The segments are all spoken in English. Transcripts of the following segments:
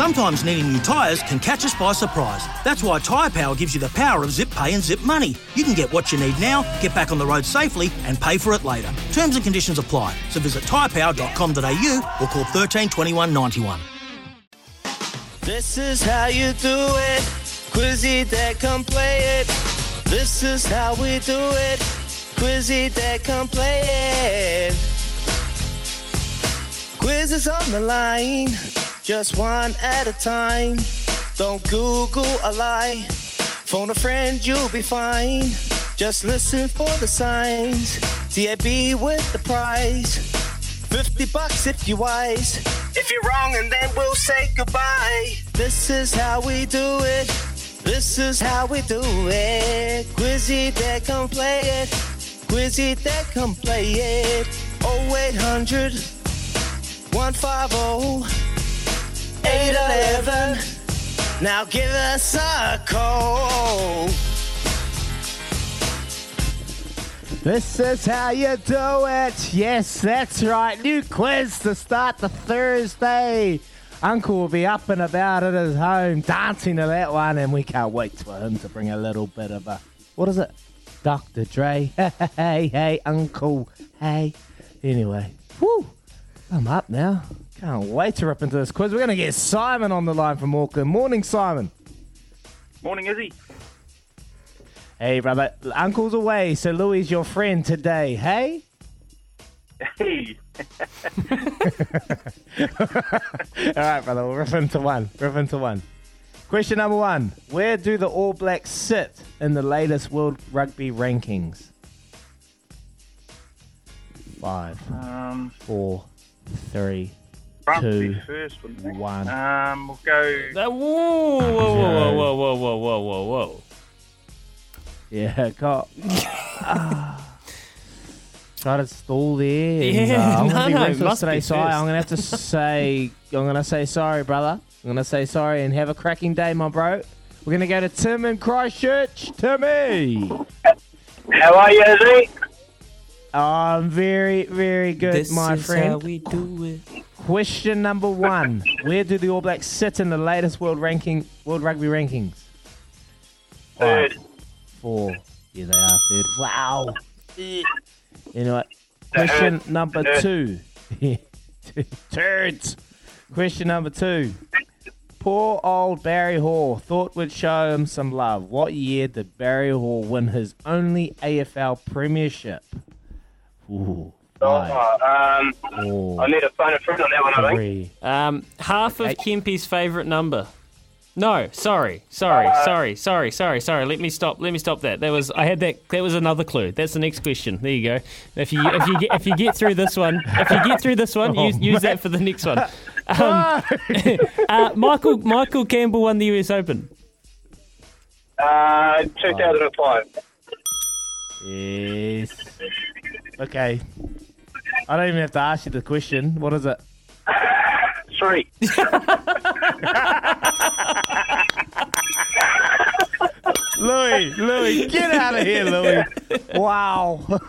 Sometimes needing new tyres can catch us by surprise. That's why Tyre Power gives you the power of zip pay and zip money. You can get what you need now, get back on the road safely, and pay for it later. Terms and conditions apply. So visit tyrepower.com.au or call 13 21 91. This is how you do it. Quizzy that come play it. This is how we do it. Quizzy that come play it. Quiz is on the line, just one at a time. Don't Google a lie. Phone a friend, you'll be fine. Just listen for the signs. TAB with the prize. 50 bucks if you're wise. If you're wrong, and then we'll say goodbye. This is how we do it. This is how we do it. Quizzy that come play it. Quizzy that come play it. 0800 150 811. Now give us a call. This is how you do it. Yes, that's right. New quiz to start the Thursday. Uncle will be up and about at his home dancing to that one, and we can't wait for him to bring a little bit of a what is it? Dr. Dre. hey, hey, Uncle. Hey. Anyway, whew, I'm up now. Can't wait to rip into this quiz. We're going to get Simon on the line from Auckland. Morning, Simon. Morning, Izzy. Hey, brother. Uncle's away, so Louis your friend today. Hey? Hey. All right, brother. We'll rip into one. Rip into one. Question number one Where do the All Blacks sit in the latest World Rugby rankings? Five, Um, four, three, France would two, be first, wouldn't they? one. Um, we'll go. Whoa, whoa, whoa, whoa, whoa, whoa, whoa, whoa, whoa, whoa. Yeah, got. Try to stall there. and, Yeah, uh, I'm no, gonna be no, ruthless must today, be Si. I'm gonna have to say, I'm gonna say sorry, brother. I'm gonna say sorry and have a cracking day, my bro. We're gonna go to Tim in Christchurch. Timmy. How are you, Izzy? I'm very, very good, This my is friend. how we do it. Question number one: Where do the All Blacks sit in the latest world ranking, World Rugby rankings? Third. Four. Yeah, they are third. Wow. You know what? Question number two. Turds. Question number two. Poor old Barry Hall thought would show him some love. What year did Barry Hall win his only AFL premiership? Ooh. Five, Oh, um, four, I need to phone a friend on that one, I think. Um, half of Eight. Kempy's favourite number. No, sorry, sorry, sorry, sorry, sorry, sorry. Let me stop. Let me stop that. That was I had that. That was another clue. That's the next question. There you go. If you if you get if you get through this one, if you get through this one, use, use that for the next one. Um, uh, Michael Michael Campbell won the US Open. Uh, 2005. Yes. Okay. I don't even have to ask you the question. What is it? Three. Louis, Louis, get out of here, Louis. Wow.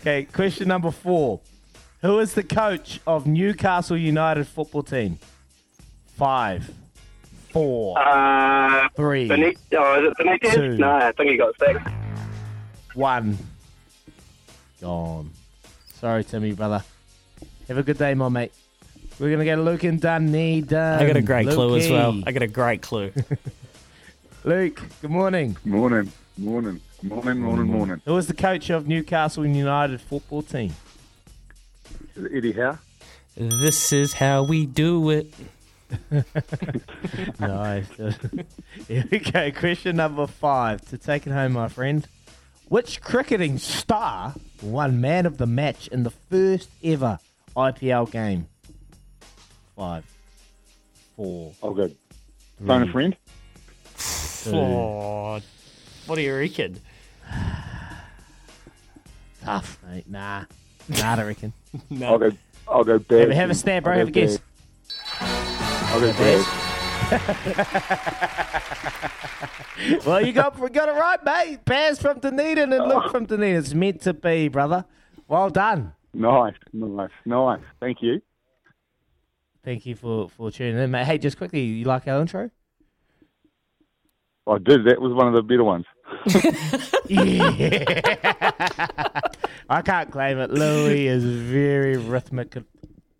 Okay, question number four. Who is the coach of Newcastle United football team? Five, four, Uh, three, Benit- oh, is it Benitez? Two. No, I think he got six. one. Gone. Sorry, Timmy, brother. Have a good day, my mate. We're gonna get Luke and Dunedin. I got a great clue as well. I got a great clue. Luke, good morning. Morning, morning, morning, morning, morning. Who was the coach of Newcastle United football team? Eddie Howe? this is how we do it. nice. Here we go. Question number five. To take it home, my friend. Which cricketing star won man of the match in the first ever IPL game? Five, four, Oh, good. go. Phone a friend? two. Oh, what do you reckon? Tough, mate. Nah. Nah, I reckon. I'll go. I'll go Baz. Have, a- have a stab, bro. I'll Have a go guess. Baz. I'll go Baz. Well, you got we got it right, mate. Baz from Dunedin and Luke from Dunedin. It's meant to be, brother. Well done. Nice, nice, nice. Thank you. Thank you for, for tuning in, mate. Hey, just quickly, you like our intro? I did. That was one of the better ones. Yeah. I can't claim it. Louis is very rhythmic.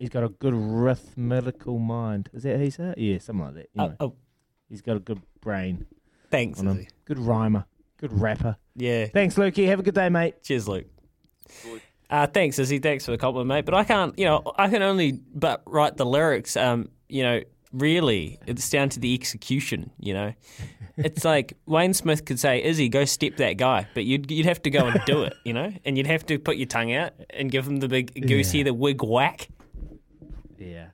He's got a good rhythmical mind. Is that how you say it? Yeah, something like that. Anyway, Oh, oh, He's got a good brain thanks. on him. Izzy. Good rhymer. Good rapper. Yeah. Thanks, Lukey. Have a good day, mate. Cheers, Luke. Uh, thanks, Izzy. Thanks for the compliment, mate. But I can't, you know, I can only but write the lyrics. Um, you know, really, it's down to the execution. You know, it's like Wayne Smith could say, "Izzy, go step that guy," but you'd you'd have to go and do it. You know, and you'd have to put your tongue out and give him the big goosey, Yeah. the wig whack. Yeah.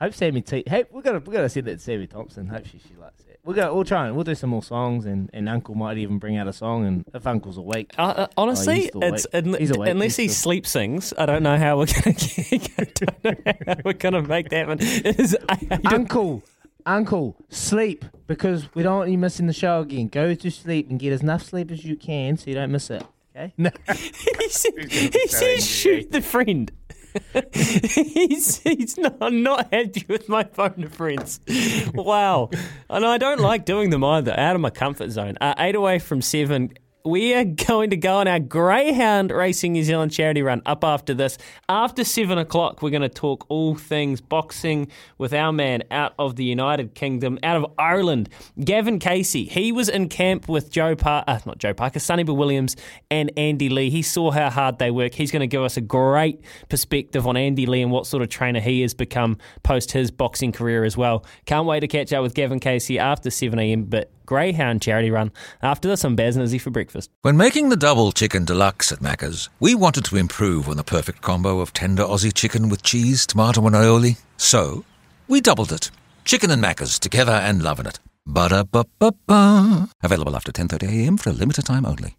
Hope Sammy T. Hey, we're gonna we're gonna send that to Sammy Thompson. Hope she, she likes it. We're gonna we'll try and we'll do some more songs and, and Uncle might even bring out a song and if Uncle's awake. Uh, uh, honestly, Oh, he's still it's awake. unle- He's awake. unless he still- sleep sings. I don't know how we're gonna get, I don't know how we're gonna make that one. It is- I- I Uncle, Uncle, sleep because we don't want you missing the show again. Go to sleep and get as enough sleep as you can so you don't miss it. Okay? No. he said, he said shoot the friend. he's he's not, not happy with my phone friends. Wow. And I don't like doing them either, out of my comfort zone. Uh, eight away from seven. We are going to go on our Greyhound Racing New Zealand charity run up after this. After seven o'clock, we're going to talk all things boxing with our man out of the United Kingdom, out of Ireland, Gavin Casey. He was in camp with Joe Parker, uh, not Joe Parker, Sonny Bill Williams and Andy Lee. He saw how hard they work. He's going to give us a great perspective on Andy Lee and what sort of trainer he has become post his boxing career as well. Can't wait to catch up with Gavin Casey after 7 a.m. But Greyhound charity run. After this, I'm Baz for breakfast. When making the double chicken deluxe at Macca's, we wanted to improve on the perfect combo of tender Aussie chicken with cheese, tomato, and aioli. So, we doubled it. Chicken and Macca's together and loving it. Ba-da-ba-ba-ba. Available after 10.30am for a limited time only.